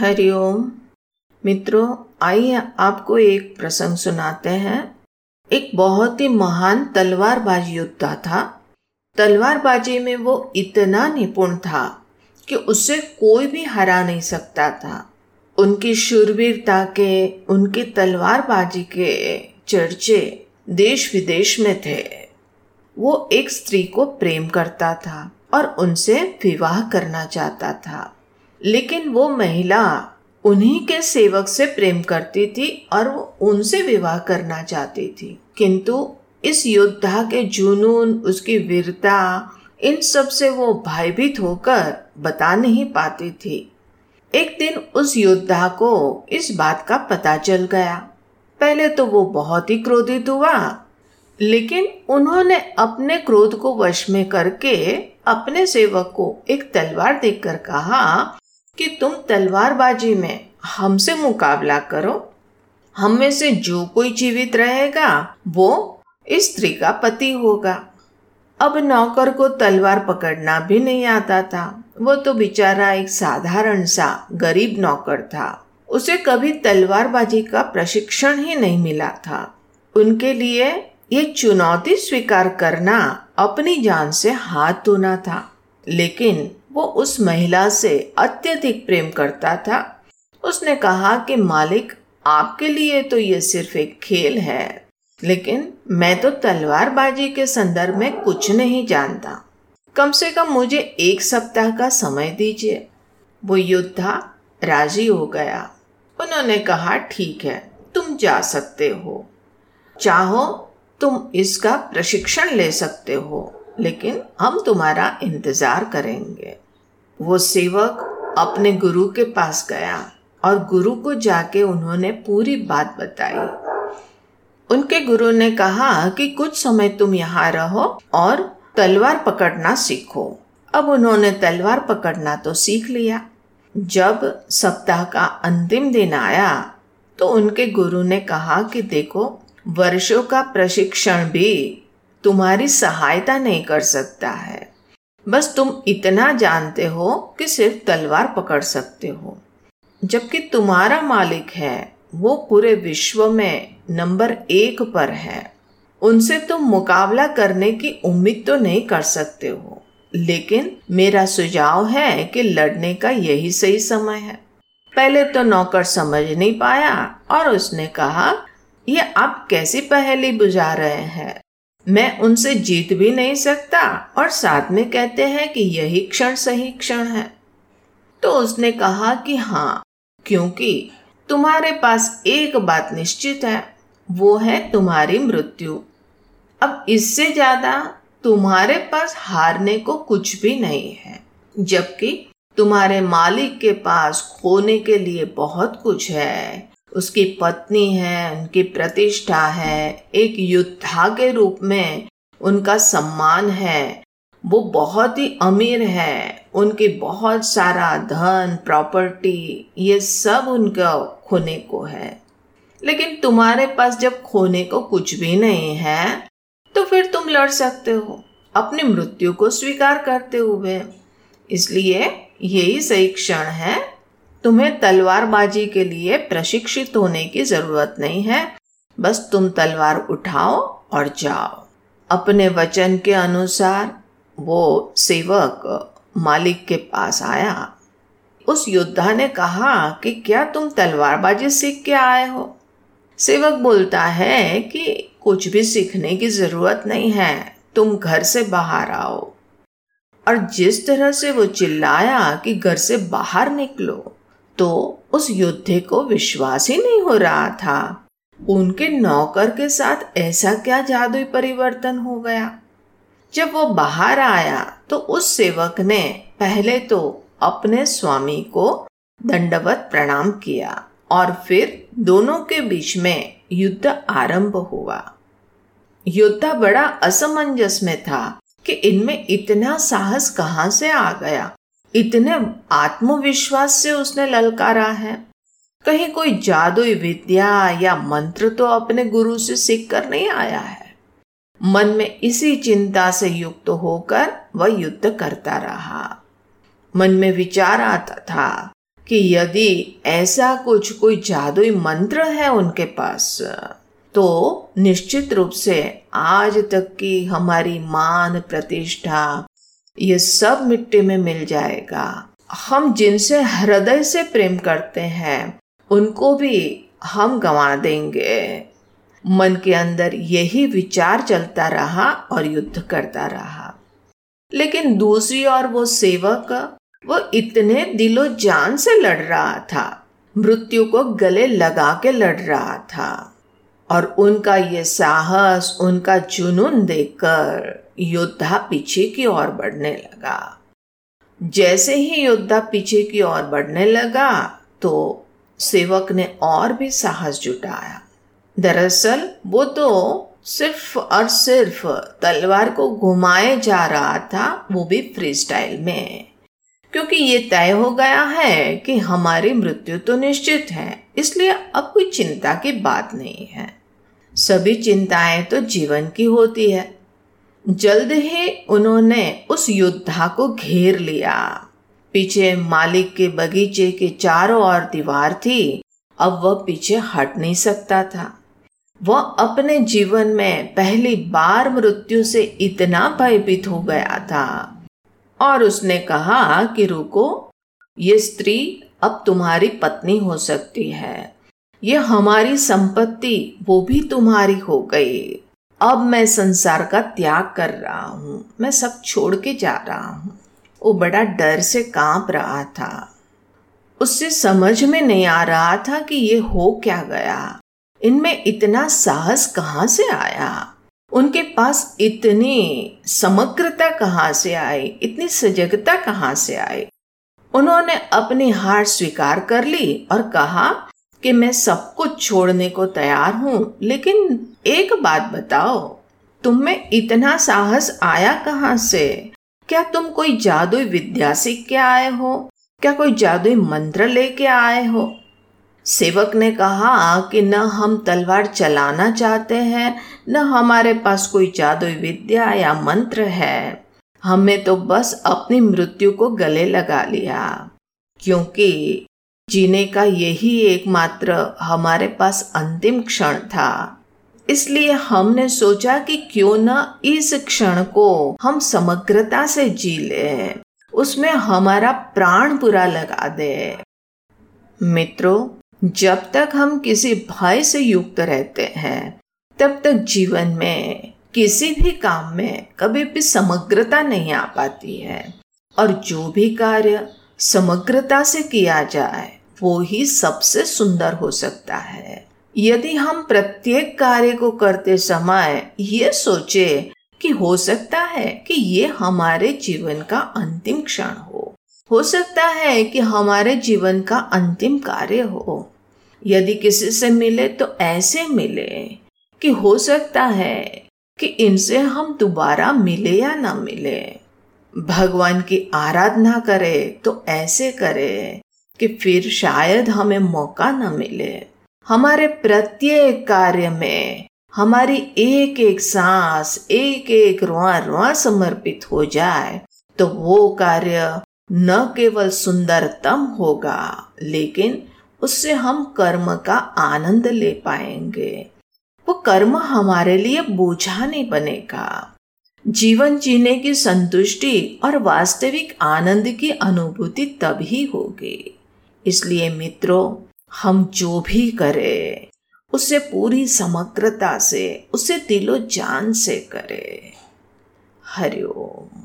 हरिओम मित्रों, आइए आपको एक प्रसंग सुनाते हैं। एक बहुत ही महान तलवारबाजी योद्धा था। तलवारबाजी में वो इतना निपुण था कि उसे कोई भी हरा नहीं सकता था। उनकी शूरवीरता के, उनकी तलवारबाजी के चर्चे देश विदेश में थे। वो एक स्त्री को प्रेम करता था और उनसे विवाह करना चाहता था। लेकिन वो महिला उन्हीं के सेवक से प्रेम करती थी और वो उनसे विवाह करना चाहती थी। किंतु इस योद्धा के जुनून, उसकी वीरता, इन सबसे वो भयभीत होकर बता नहीं पाती थी। एक दिन उस योद्धा को इस बात का पता चल गया। पहले तो वो बहुत ही क्रोधित हुआ, लेकिन उन्होंने अपने क्रोध को वश में करके अपने सेवक को एक तलवार देकर कहा कि तुम तलवारबाजी में हमसे मुकाबला करो। हम में से जो कोई जीवित रहेगा, वो इस स्त्री का पति होगा। अब नौकर को तलवार पकड़ना भी नहीं आता था। वो तो बेचारा एक साधारण सा गरीब नौकर था। उसे कभी तलवारबाजी का प्रशिक्षण ही नहीं मिला था। उनके लिए ये चुनौती स्वीकार करना अपनी जान से हाथ धोना था। लेकिन वो उस महिला से अत्यधिक प्रेम करता था। उसने कहा कि, मालिक, आपके लिए तो ये सिर्फ़ एक खेल है, लेकिन मैं तो तलवारबाजी के संदर्भ में कुछ नहीं जानता। कम से कम मुझे एक सप्ताह का समय दीजिए। वो योद्धा राज़ी हो गया। उन्होंने कहा, ठीक है, तुम जा सकते हो। चाहो, तुम इसका प्रशिक्षण ले सकते हो। लेकिन हम तुम्हारा इंतज़ार करेंगे। वो सेवक अपने गुरु के पास गया और गुरु को जाके उन्होंने पूरी बात बताई। उनके गुरु ने कहा कि कुछ समय तुम यहाँ रहो और तलवार पकड़ना सीखो। अब उन्होंने तलवार पकड़ना तो सीख लिया। जब सप्ताह का अंतिम दिन आया तो उनके गुरु ने कहा कि देखो, वर्षों का प्रशिक्षण भी तुम्हारी सहायता नहीं कर सकता है। बस तुम इतना जानते हो कि सिर्फ़ तलवार पकड़ सकते हो। जबकि तुम्हारा मालिक है, वो पूरे विश्व में नंबर एक पर है। उनसे तुम मुकाबला करने की उम्मीद तो नहीं कर सकते हो। लेकिन मेरा सुझाव है कि लड़ने का यही सही समय है। पहले तो नौकर समझ नहीं पाया और उसने कहा, ये आप कैसी पहेली बुझा रहे हैं? मैं उनसे जीत भी नहीं सकता और साथ में कहते हैं कि यही क्षण सही क्षण है। तो उसने कहा कि हाँ क्योंकि तुम्हारे पास एक बात निश्चित है, वो है तुम्हारी मृत्यु। अब इससे ज़्यादा तुम्हारे पास हारने को कुछ भी नहीं है, जबकि तुम्हारे मालिक के पास खोने के लिए बहुत कुछ है। उसकी पत्नी है, उनकी प्रतिष्ठा है, एक योद्धा के रूप में उनका सम्मान है। वो बहुत ही अमीर है, उनकी बहुत सारा धन प्रॉपर्टी ये सब उनका खोने को है। लेकिन तुम्हारे पास जब खोने को कुछ भी नहीं है तो फिर तुम लड़ सकते हो, अपनी मृत्यु को स्वीकार करते हुए। इसलिए यही सही क्षण है तुम्हें तलवारबाजी के लिए प्रशिक्षित होने की ज़रूरत नहीं है। बस तुम तलवार उठाओ और जाओ। अपने वचन के अनुसार वो सेवक मालिक के पास आया। उस योद्धा ने कहा कि क्या तुम तलवारबाजी सीख के आए हो? सेवक बोलता है कि कुछ भी सीखने की ज़रूरत नहीं है। तुम घर से बाहर आओ। और जिस तरह से वो चिल्लाया कि घर से बाहर निकलो तो उस योद्धे को विश्वास ही नहीं हो रहा था। उनके नौकर के साथ ऐसा क्या जादुई परिवर्तन हो गया? जब वो बाहर आया तो उस सेवक ने पहले तो अपने स्वामी को दंडवत प्रणाम किया और फिर दोनों के बीच में युद्ध आरंभ हुआ। योद्धा बड़ा असमंजस में था कि इनमें इतना साहस कहाँ से आ गया? इतने आत्मविश्वास से उसने ललकारा है। कहीं कोई जादुई विद्या या मंत्र तो अपने गुरु से सीख कर नहीं आया है। मन में इसी चिंता से युक्त होकर वह युद्ध करता रहा। मन में विचार आता था कि यदि ऐसा कुछ कोई जादुई मंत्र है उनके पास तो निश्चित रूप से आज तक की हमारी मान प्रतिष्ठा ये सब मिट्टी में मिल जाएगा। हम जिनसे हृदय से प्रेम करते हैं, उनको भी हम गंवा देंगे। मन के अंदर यही विचार चलता रहा और युद्ध करता रहा। लेकिन दूसरी ओर वो सेवक, वो इतने दिलो जान से लड़ रहा था। मृत्यु को गले लगा के लड़ रहा था। और उनका ये साहस, उनका जुनून देखकर योद्धा पीछे की ओर बढ़ने लगा। जैसे ही योद्धा पीछे की ओर बढ़ने लगा तो सेवक ने और भी साहस जुटाया। दरअसल, वो तो सिर्फ़ और सिर्फ़ तलवार को घुमाए जा रहा था, वो भी फ्री स्टाइल में। क्योंकि ये तय हो गया है कि हमारी मृत्यु तो निश्चित है, इसलिए अब कोई चिंता की बात नहीं है। सभी चिंताएँ तो जीवन की होती है। जल्द ही उन्होंने उस योद्धा को घेर लिया। पीछे मालिक के बगीचे के चारों ओर दीवार थी। अब वह पीछे हट नहीं सकता था। वह अपने जीवन में पहली बार मृत्यु से इतना भयभीत हो गया था। और उसने कहा कि, रुको, ये स्त्री अब तुम्हारी पत्नी हो सकती है। ये हमारी संपत्ति, वो भी तुम्हारी हो गई। अब मैं संसार का त्याग कर रहा हूँ। मैं सब छोड़ के जा रहा हूँ। वो बड़ा डर से काँप रहा था। उससे समझ में नहीं आ रहा था कि ये हो क्या गया। इनमें इतना साहस कहाँ से आया? उनके पास इतनी समग्रता कहाँ से आई? इतनी सजगता कहाँ से आई? उन्होंने अपनी हार स्वीकार कर ली और कहा कि मैं सब कुछ छोड़ने को तैयार हूँ, लेकिन एक बात बताओ तुम में इतना साहस आया कहाँ से? क्या तुम कोई जादुई विद्या सीख के आए हो? क्या कोई जादुई मंत्र लेके आए हो? सेवक ने कहा कि न हम तलवार चलाना चाहते हैं, न हमारे पास कोई जादुई विद्या या मंत्र है। हमें तो बस अपनी मृत्यु को गले लगा लिया, क्योंकि जीने का यही एकमात्र हमारे पास अंतिम क्षण था। इसलिए हमने सोचा कि क्यों न इस क्षण को हम समग्रता से जी ले। उसमें हमारा प्राण पूरा लगा दे। मित्रों, जब तक हम किसी भय से युक्त रहते हैं, तब तक जीवन में किसी भी काम में कभी भी समग्रता नहीं आ पाती है। और जो भी कार्य समग्रता से किया जाए, वो ही सबसे सुंदर हो सकता है। यदि हम प्रत्येक कार्य को करते समय ये सोचे कि हो सकता है कि ये हमारे जीवन का अंतिम क्षण हो। हो सकता है कि हमारे जीवन का अंतिम कार्य हो। यदि किसी से मिले तो ऐसे मिले कि हो सकता है कि इनसे हम दोबारा मिले या ना मिले। भगवान की आराधना करे तो ऐसे करे कि फिर शायद हमें मौका न मिले। हमारे प्रत्येक कार्य में हमारी एक एक सांस एक एक रुआ रुआ समर्पित हो जाए तो वो कार्य न केवल सुंदरतम होगा, लेकिन उससे हम कर्म का आनंद ले पाएँगे। वो कर्म हमारे लिए बोझा नहीं बनेगा। जीवन जीने की संतुष्टि और वास्तविक आनंद की अनुभूति तभी होगी। इसलिए मित्रों हम जो भी करें उसे पूरी समग्रता से उसे दिलो जान से करें। हरिओम।